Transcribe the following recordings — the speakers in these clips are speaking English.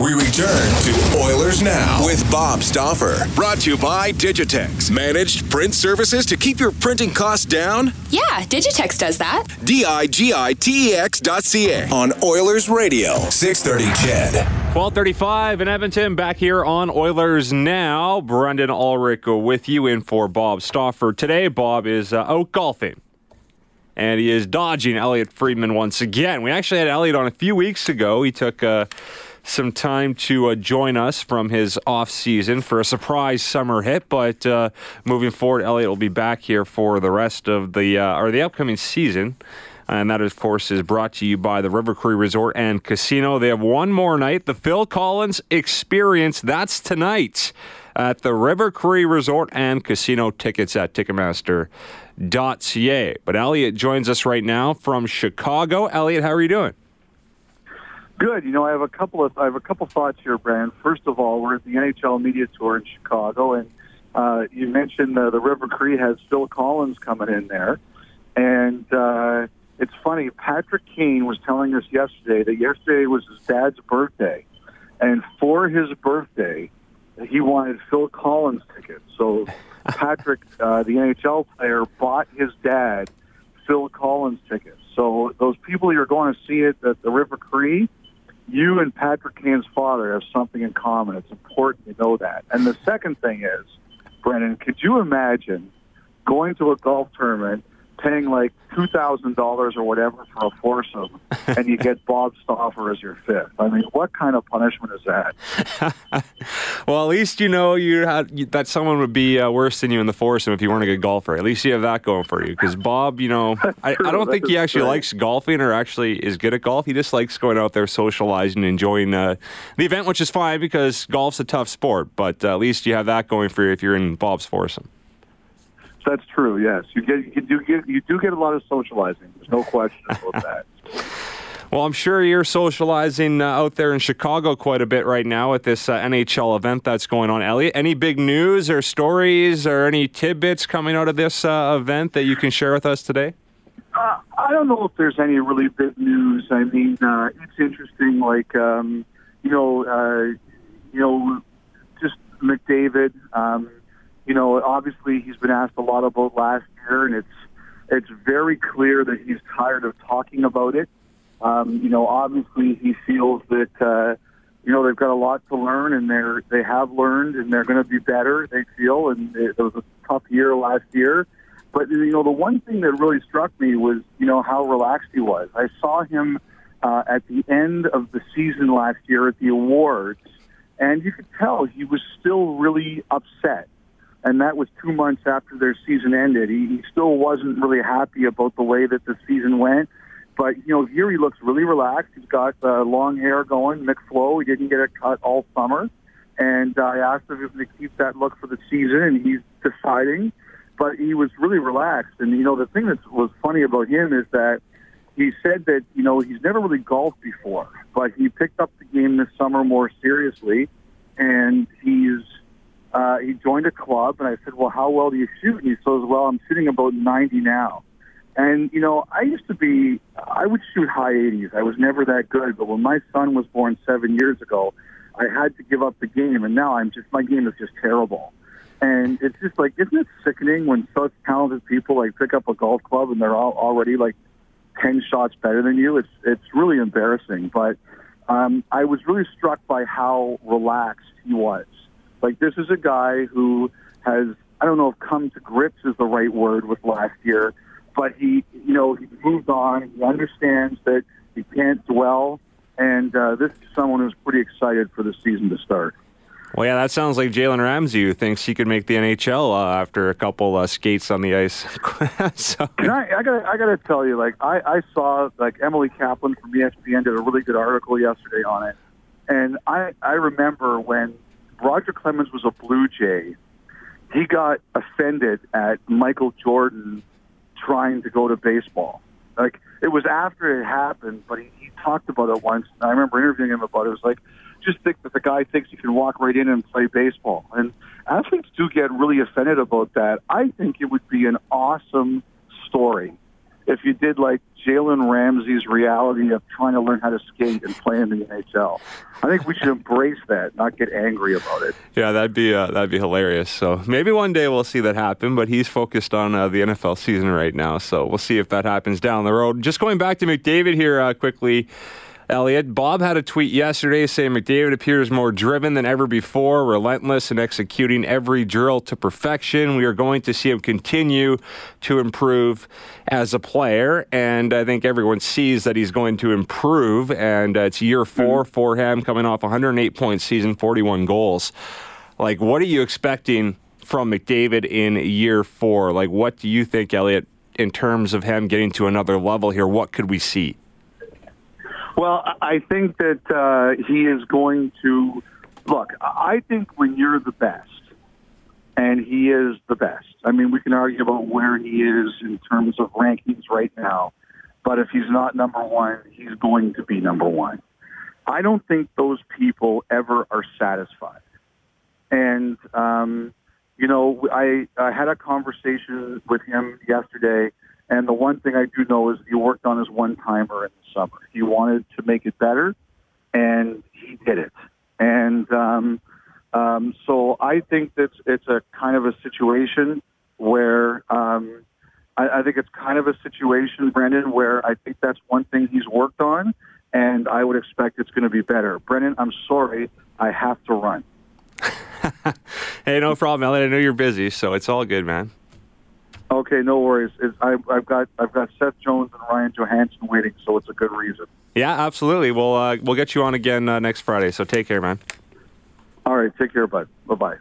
We return to Oilers Now with Bob Stauffer. Brought to you by Digitex. Managed print services to keep your printing costs down? Yeah, Digitex does that. D I G I T E X dot C A on Oilers Radio. 630 CHED. 1235 in Edmonton, back here on Oilers Now. Brendan Ulrich with you in for Bob Stauffer. Today, Bob is uh, out golfing. And he is dodging Elliot Friedman once again. We actually had Elliot on a few weeks ago. He took uh, some time to uh, join us from his off season for a surprise summer hit. But uh, moving forward, Elliot will be back here for the rest of the uh, or the upcoming season. And that, of course, is brought to you by the River Cree Resort and Casino. They have one more night, the Phil Collins Experience. That's tonight at the River Cree Resort and Casino. Tickets at Ticketmaster.ca. But Elliot joins us right now from Chicago. Elliot, how are you doing? Good. You know, I have a couple of I have a couple thoughts here, Brand. First of all, we're at the NHL media tour in Chicago, and uh, you mentioned uh, the River Cree has Phil Collins coming in there, and uh, it's funny. Patrick Kane was telling us yesterday that yesterday was his dad's birthday, and for his birthday, he wanted Phil Collins tickets. So Patrick, uh, the NHL player, bought his dad Phil Collins tickets. So those people you're going to see it at the River Cree you and Patrick Kane's father have something in common. It's important to know that. And the second thing is, Brennan, could you imagine going to a golf tournament, paying like two thousand dollars or whatever for a foursome, and you get Bob Stauffer as your fifth? I mean, what kind of punishment is that? well, at least you know you had that someone would be uh, worse than you in the foursome if you weren't a good golfer. At least you have that going for you. Because Bob, you know, I, I, don't think he actually likes golfing or actually is good at golf. He just likes going out there socializing, enjoying uh, the event, which is fine because golf's a tough sport. But uh, at least you have that going for you if you're in Bob's foursome. That's true. Yes, you get you do get you do get a lot of socializing. There's no question about that. Well, I'm sure you're socializing uh, out there in Chicago quite a bit right now at this uh, NHL event that's going on. Elliot, any big news or stories or any tidbits coming out of this uh, event that you can share with us today? Uh, I don't know if there's any really big news. I mean, uh, it's interesting. Like, um, you know, uh, you know, just McDavid. Um, you know, obviously he's been asked a lot about last year, and it's it's very clear that he's tired of talking about it. Um, you know, obviously he feels that uh, you know they've got a lot to learn, and they're they have learned, and they're going to be better. They feel, and it, it was a tough year last year. But you know, the one thing that really struck me was you know how relaxed he was. I saw him uh, at the end of the season last year at the awards, and you could tell he was still really upset and that was two months after their season ended. He, he still wasn't really happy about the way that the season went. But, you know, here he looks really relaxed. He's got uh, long hair going, Mick Flow. He didn't get a cut all summer. And uh, I asked him if he could keep that look for the season, and he's deciding. But he was really relaxed. And, you know, the thing that was funny about him is that he said that, you know, he's never really golfed before, but he picked up the game this summer more seriously. And he's uh, he joined a club, and I said, "Well, how well do you shoot?" And he says, "Well, I'm shooting about 90 now." And you know, I used to be I would shoot high 80s. I was never that good, but when my son was born seven years ago, I had to give up the game, and now I'm just my game is just terrible. And it's just like, isn't it sickening when such talented people like pick up a golf club and they're all already like ten shots better than you? It's it's really embarrassing. But um, I was really struck by how relaxed he was. Like this is a guy who has I don't know if come to grips is the right word with last year, but he you know he moved on. He understands that he can't dwell, and uh, this is someone who's pretty excited for the season to start. Well, yeah, that sounds like Jalen Ramsey, who thinks he could make the NHL uh, after a couple uh, skates on the ice. so. Can I, I got, I got to tell you, like I, I saw like Emily Kaplan from ESPN did a really good article yesterday on it, and I, I remember when Roger Clemens was a Blue Jay, he got offended at Michael Jordan trying to go to baseball. Like it was after it happened, but he, he talked about it once. And I remember interviewing him about it. It was like just think that the guy thinks he can walk right in and play baseball. And athletes do get really offended about that. I think it would be an awesome story if you did like Jalen Ramsey's reality of trying to learn how to skate and play in the NHL. I think we should embrace that, not get angry about it. Yeah, that'd be uh, that'd be hilarious. So maybe one day we'll see that happen. But he's focused on uh, the NFL season right now, so we'll see if that happens down the road. Just going back to McDavid here uh, quickly. Elliot. Bob had a tweet yesterday saying McDavid appears more driven than ever before, relentless in executing every drill to perfection. We are going to see him continue to improve as a player, and I think everyone sees that he's going to improve. And uh, it's year 4 mm-hmm. for him, coming off 108 point season, 41 goals. Like, what are you expecting from McDavid in year four? Like, what do you think, Elliot, in terms of him getting to another level here? What could we see? Well, I think that uh, he is going to look. I think when you're the best, and he is the best. I mean, we can argue about where he is in terms of rankings right now, but if he's not number one, he's going to be number one. I don't think those people ever are satisfied. And um, you know, I I had a conversation with him yesterday and the one thing I do know is he worked on his one timer in the summer. He wanted to make it better, and he did it. And um, um, so I think that it's a kind of a situation where um, I, I think it's kind of a situation, Brendan, where I think that's one thing he's worked on, and I would expect it's going to be better. Brendan, I'm sorry, I have to run. hey, no problem, Elliot. I know you're busy, so it's all good, man. Okay, no worries. It's, I, have got I've got Seth Jones and Ryan Johansen waiting, so it's a good reason. Yeah, absolutely. We'll uh, we'll get you on again uh, next Friday. So take care, man. All right, take care, bud. Bye bye.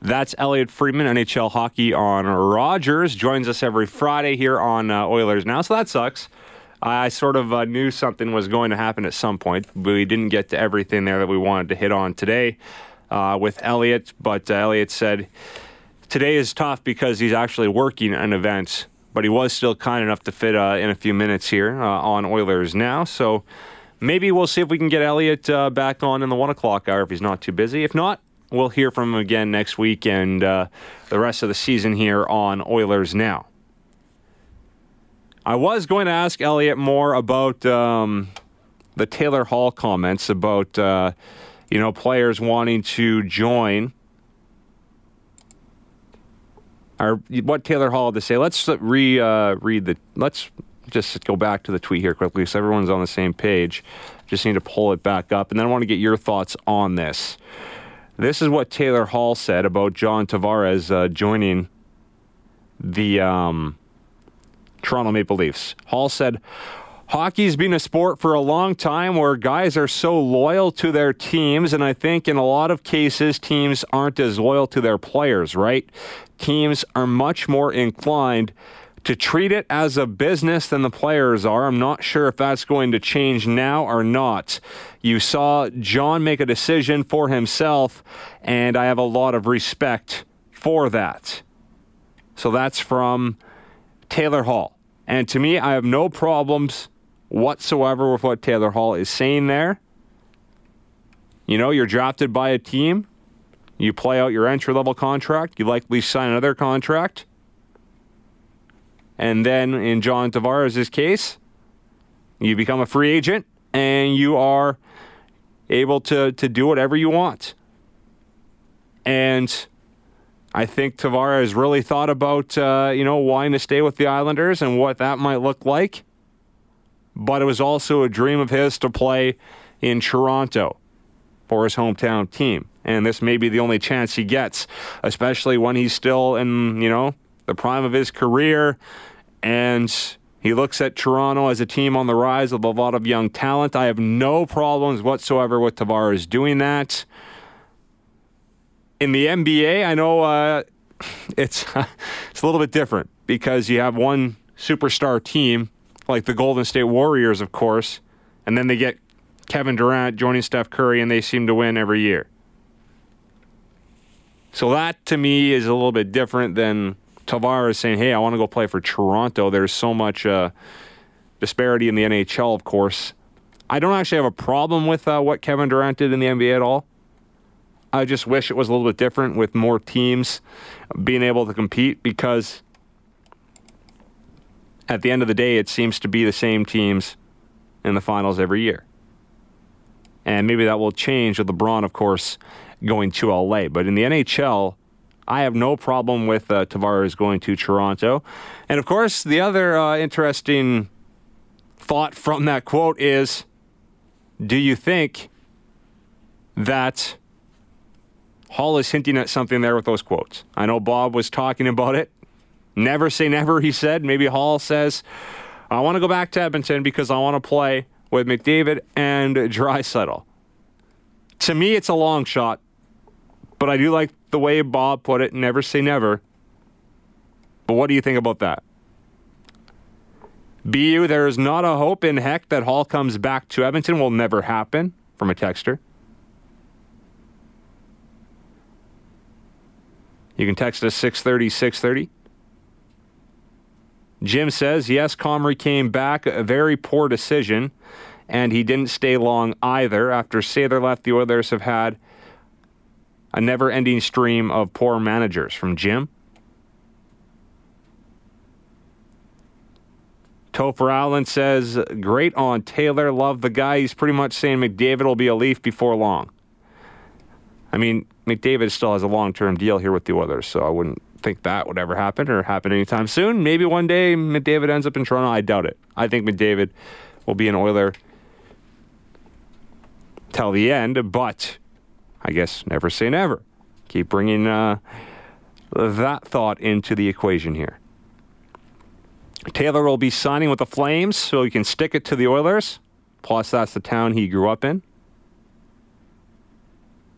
That's Elliot Friedman, NHL hockey on Rogers. Joins us every Friday here on uh, Oilers Now. So that sucks. I sort of uh, knew something was going to happen at some point. We didn't get to everything there that we wanted to hit on today uh, with Elliot, but uh, Elliot said Today is tough because he's actually working an event, but he was still kind enough to fit uh, in a few minutes here uh, on Oilers now. So maybe we'll see if we can get Elliot uh, back on in the one o'clock hour if he's not too busy. If not, we'll hear from him again next week and uh, the rest of the season here on Oilers Now. I was going to ask Elliot more about um, the Taylor Hall comments about uh, you know players wanting to join or what Taylor Hall had to say. Let's re uh, read the. Let's just go back to the tweet here quickly, so everyone's on the same page. Just need to pull it back up, and then I want to get your thoughts on this. This is what Taylor Hall said about John Tavares uh, joining the um, Toronto Maple Leafs. Hall said, Hockey's been a sport for a long time where guys are so loyal to their teams, and I think in a lot of cases, teams aren't as loyal to their players, right? Teams are much more inclined to treat it as a business than the players are. I'm not sure if that's going to change now or not. You saw John make a decision for himself, and I have a lot of respect for that. So that's from Taylor Hall. And to me, I have no problems whatsoever with what Taylor Hall is saying there. You know, you're drafted by a team, you play out your entry level contract, you likely sign another contract. And then in John Tavares' case, You become a free agent and you are able to, to do whatever you want. And I think Tavares really thought about, uh, you know, wanting to stay with the Islanders and what that might look like. But it was also a dream of his to play in Toronto for his hometown team. And this may be the only chance he gets, especially when he's still in, you know, the prime of his career. And he looks at Toronto as a team on the rise with a lot of young talent. I have no problems whatsoever with Tavares doing that. In the NBA, I know uh, it's it's a little bit different because you have one superstar team like the Golden State Warriors, of course, and then they get Kevin Durant joining Steph Curry, and they seem to win every year. So that to me is a little bit different than Tavares saying, "Hey, I want to go play for Toronto." There's so much uh, disparity in the NHL, of course. I don't actually have a problem with uh, what Kevin Durant did in the NBA at all. I just wish it was a little bit different with more teams being able to compete because at the end of the day, it seems to be the same teams in the finals every year. And maybe that will change with LeBron, of course, going to LA. But in the NHL, I have no problem with uh, Tavares going to Toronto. And of course, the other uh, interesting thought from that quote is do you think that Hall is hinting at something there with those quotes? I know Bob was talking about it. Never say never, he said. Maybe Hall says, I want to go back to Edmonton because I want to play with McDavid and Draisaitl. To me, it's a long shot, but I do like the way Bob put it. Never say never. But what do you think about that? BU, there is not a hope in heck that Hall comes back to Edmonton. Will never happen from a texter. You can text us 630 630. Jim says, yes, Comrie came back. A very poor decision, and he didn't stay long either. After Sather left, the Oilers have had a never ending stream of poor managers. From Jim. Topher Allen says, great on Taylor. Love the guy. He's pretty much saying McDavid will be a Leaf before long. I mean, McDavid still has a long term deal here with the Oilers, so I wouldn't think that would ever happen or happen anytime soon. Maybe one day McDavid ends up in Toronto. I doubt it. I think McDavid will be an Oiler till the end, but I guess never say never. Keep bringing uh, that thought into the equation here. Taylor will be signing with the Flames, so he can stick it to the Oilers. Plus, that's the town he grew up in.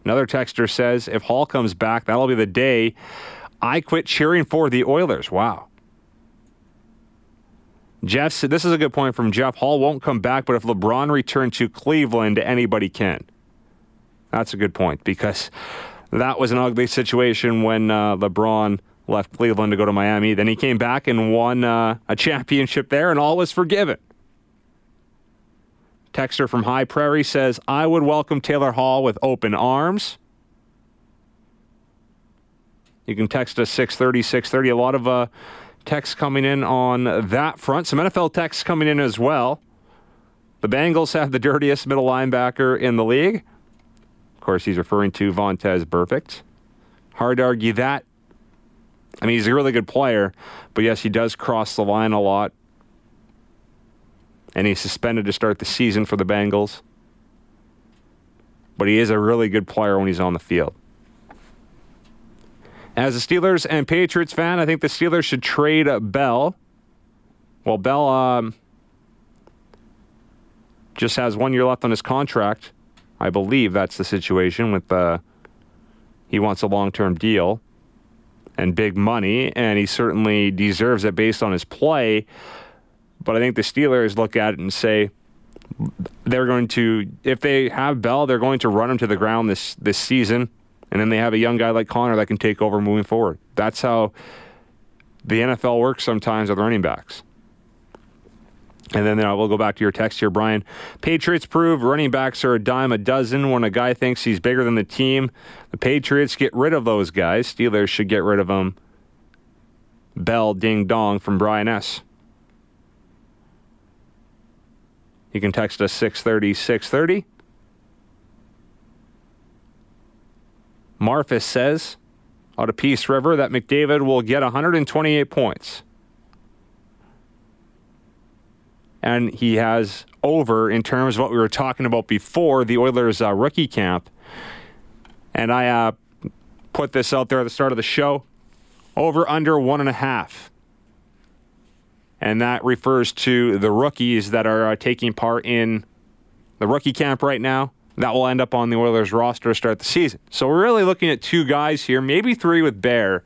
Another texter says if Hall comes back, that'll be the day I quit cheering for the Oilers. Wow. Jeff said, This is a good point from Jeff. Hall won't come back, but if LeBron returned to Cleveland, anybody can. That's a good point because that was an ugly situation when uh, LeBron left Cleveland to go to Miami. Then he came back and won uh, a championship there, and all was forgiven. Texter from High Prairie says, I would welcome Taylor Hall with open arms. You can text us 630, 630. A lot of uh, texts coming in on that front. Some NFL texts coming in as well. The Bengals have the dirtiest middle linebacker in the league. Of course, he's referring to Vontaze Burfict. Hard to argue that. I mean, he's a really good player, but yes, he does cross the line a lot. And he's suspended to start the season for the Bengals. But he is a really good player when he's on the field. As a Steelers and Patriots fan, I think the Steelers should trade Bell. Well, Bell um, just has one year left on his contract. I believe that's the situation with uh, he wants a long-term deal and big money, and he certainly deserves it based on his play. But I think the Steelers look at it and say they're going to, if they have Bell, they're going to run him to the ground this this season and then they have a young guy like Connor that can take over moving forward. That's how the NFL works sometimes with running backs. And then uh, we'll go back to your text here, Brian. Patriots prove running backs are a dime a dozen. When a guy thinks he's bigger than the team, the Patriots get rid of those guys. Steelers should get rid of them. Bell ding dong from Brian S. You can text us 630 630. Marfus says out of Peace River that McDavid will get 128 points. And he has over in terms of what we were talking about before the Oilers uh, rookie camp. And I uh, put this out there at the start of the show over under one and a half. And that refers to the rookies that are uh, taking part in the rookie camp right now that will end up on the Oilers roster to start the season. So we're really looking at two guys here, maybe three with Bear.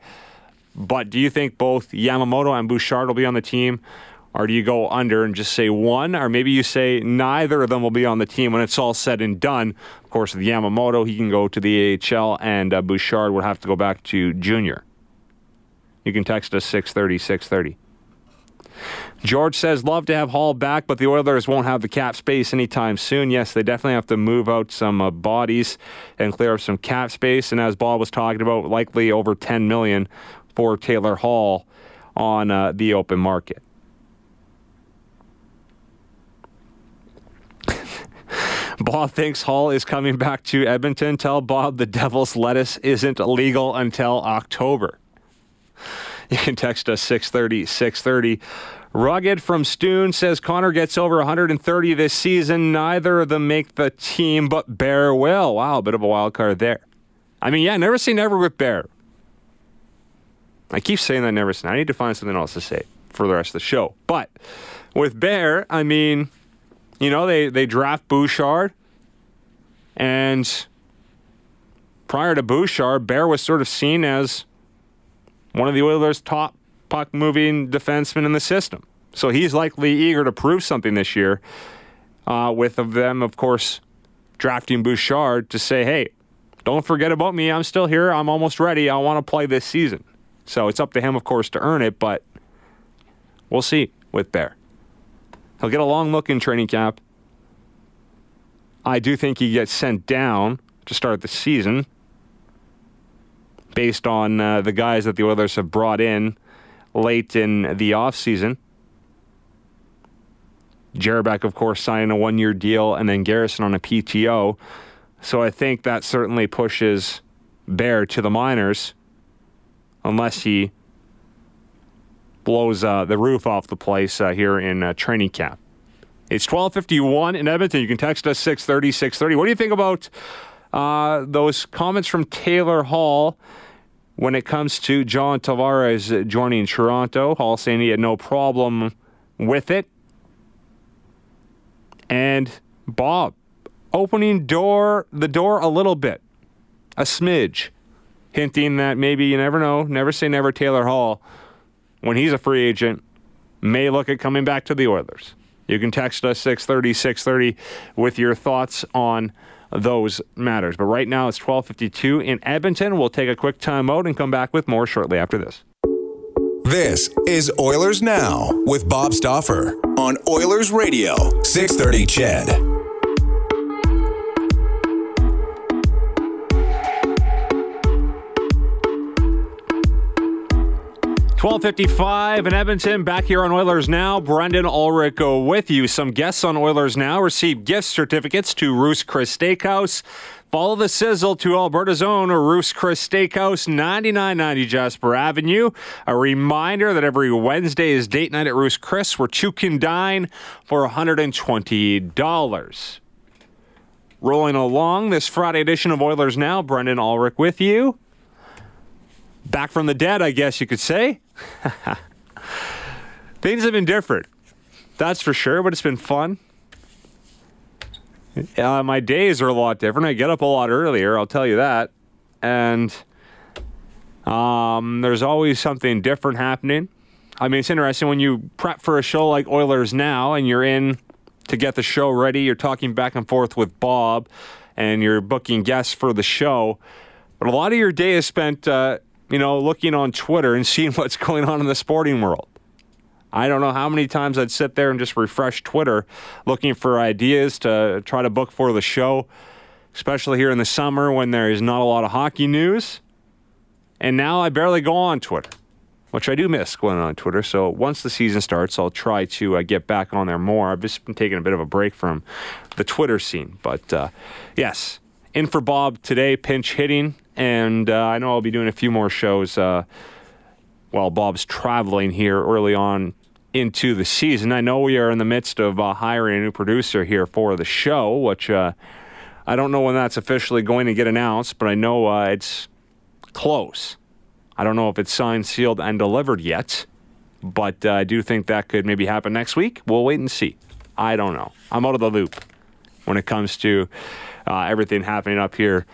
But do you think both Yamamoto and Bouchard will be on the team? Or do you go under and just say one? Or maybe you say neither of them will be on the team when it's all said and done. Of course, with Yamamoto, he can go to the AHL, and uh, Bouchard would have to go back to junior. You can text us 630 630. George says, love to have Hall back, but the Oilers won't have the cap space anytime soon. Yes, they definitely have to move out some uh, bodies and clear up some cap space. And as Bob was talking about, likely over 10 million for Taylor Hall on uh, the open market. Bob thinks Hall is coming back to Edmonton. Tell Bob the Devil's lettuce isn't legal until October. You can text us 630 630. Rugged from Stoon says Connor gets over 130 this season. Neither of them make the team, but Bear will. Wow, a bit of a wild card there. I mean, yeah, never say never with Bear. I keep saying that never say. I need to find something else to say for the rest of the show. But with Bear, I mean, you know, they, they draft Bouchard, and prior to Bouchard, Bear was sort of seen as one of the Oilers' top puck moving defensemen in the system. So he's likely eager to prove something this year. Uh, with of them, of course, drafting Bouchard to say, "Hey, don't forget about me. I'm still here. I'm almost ready. I want to play this season." So it's up to him, of course, to earn it. But we'll see with Bear. He'll get a long look in training camp. I do think he gets sent down to start the season based on uh, the guys that the Oilers have brought in late in the offseason. Jerabek, of course, signing a one year deal, and then Garrison on a PTO. So I think that certainly pushes Bear to the minors, unless he blows uh, the roof off the place uh, here in uh, training camp. It's 1251 in Edmonton. You can text us 630, 630. What do you think about uh, those comments from Taylor Hall when it comes to John Tavares joining Toronto. Hall saying he had no problem with it. And Bob opening door the door a little bit, a smidge, hinting that maybe you never know, never say never. Taylor Hall, when he's a free agent, may look at coming back to the Oilers. You can text us 630 630 with your thoughts on those matters. But right now it's 12:52 in Edmonton. We'll take a quick time out and come back with more shortly after this. This is Oilers Now with Bob Stauffer on Oilers Radio 630 CHED. 1255 in Edmonton, back here on Oilers Now. Brendan Ulrich with you. Some guests on Oilers Now receive gift certificates to Ruth's Chris Steakhouse. Follow the sizzle to Alberta's own Ruth's Chris Steakhouse, 9990 Jasper Avenue. A reminder that every Wednesday is date night at Ruth's Chris, where you can dine for $120. Rolling along this Friday edition of Oilers Now, Brendan Ulrich with you. Back from the dead, I guess you could say. Things have been different. That's for sure, but it's been fun. Uh, my days are a lot different. I get up a lot earlier, I'll tell you that. And um, there's always something different happening. I mean, it's interesting when you prep for a show like Oilers Now and you're in to get the show ready, you're talking back and forth with Bob and you're booking guests for the show. But a lot of your day is spent uh, you know, looking on Twitter and seeing what's going on in the sporting world. I don't know how many times I'd sit there and just refresh Twitter looking for ideas to try to book for the show, especially here in the summer when there is not a lot of hockey news. And now I barely go on Twitter. which I do miss going on Twitter. So once the season starts, I'll try to uh, get back on there more. I've just been taking a bit of a break from the Twitter scene. But uh, yes, in for Bob today, pinch hitting. And uh, I know I'll be doing a few more shows uh, while Bob's traveling here early on into the season. I know we are in the midst of uh, hiring a new producer here for the show, which uh, I don't know when that's officially going to get announced, but I know uh, it's close. I don't know if it's signed, sealed, and delivered yet, but uh, I do think that could maybe happen next week. We'll wait and see. I don't know. I'm out of the loop when it comes to everything happening up here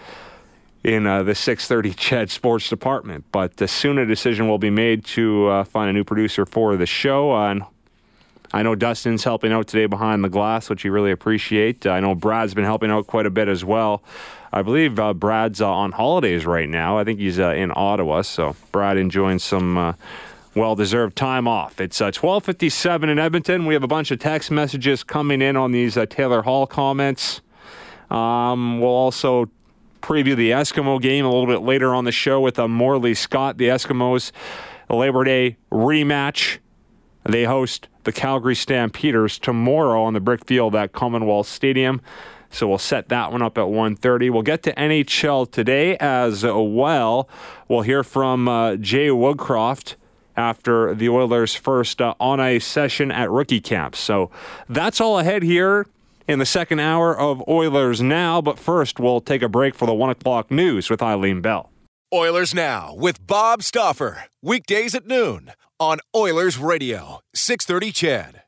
in uh, the 630 CHED Sports Department. But uh, soon a decision will be made to uh, find a new producer for the show. Uh, and I know Dustin's helping out today behind the glass, which you really appreciate. I know Brad's been helping out quite a bit as well. I believe uh, Brad's uh, on holidays right now. I think he's in Ottawa, so Brad enjoying some well-deserved time off. It's uh, 12:57 in Edmonton. We have a bunch of text messages coming in on these uh, Taylor Hall comments. Um, we'll also preview the Eskimo game a little bit later on the show with uh, Morley Scott. The Eskimos Labor Day rematch. They host the Calgary Stampeders tomorrow on the brick field at Commonwealth Stadium. So we'll set that one up at 1.30. We'll get to NHL today as well. We'll hear from uh, Jay Woodcroft after the Oilers' first uh, on ice session at rookie camp. So that's all ahead here in the second hour of Oilers Now. But first, we'll take a break for the one o'clock news with Eileen Bell. Oilers Now with Bob Stauffer. Weekdays at noon on Oilers Radio, 630 CHED.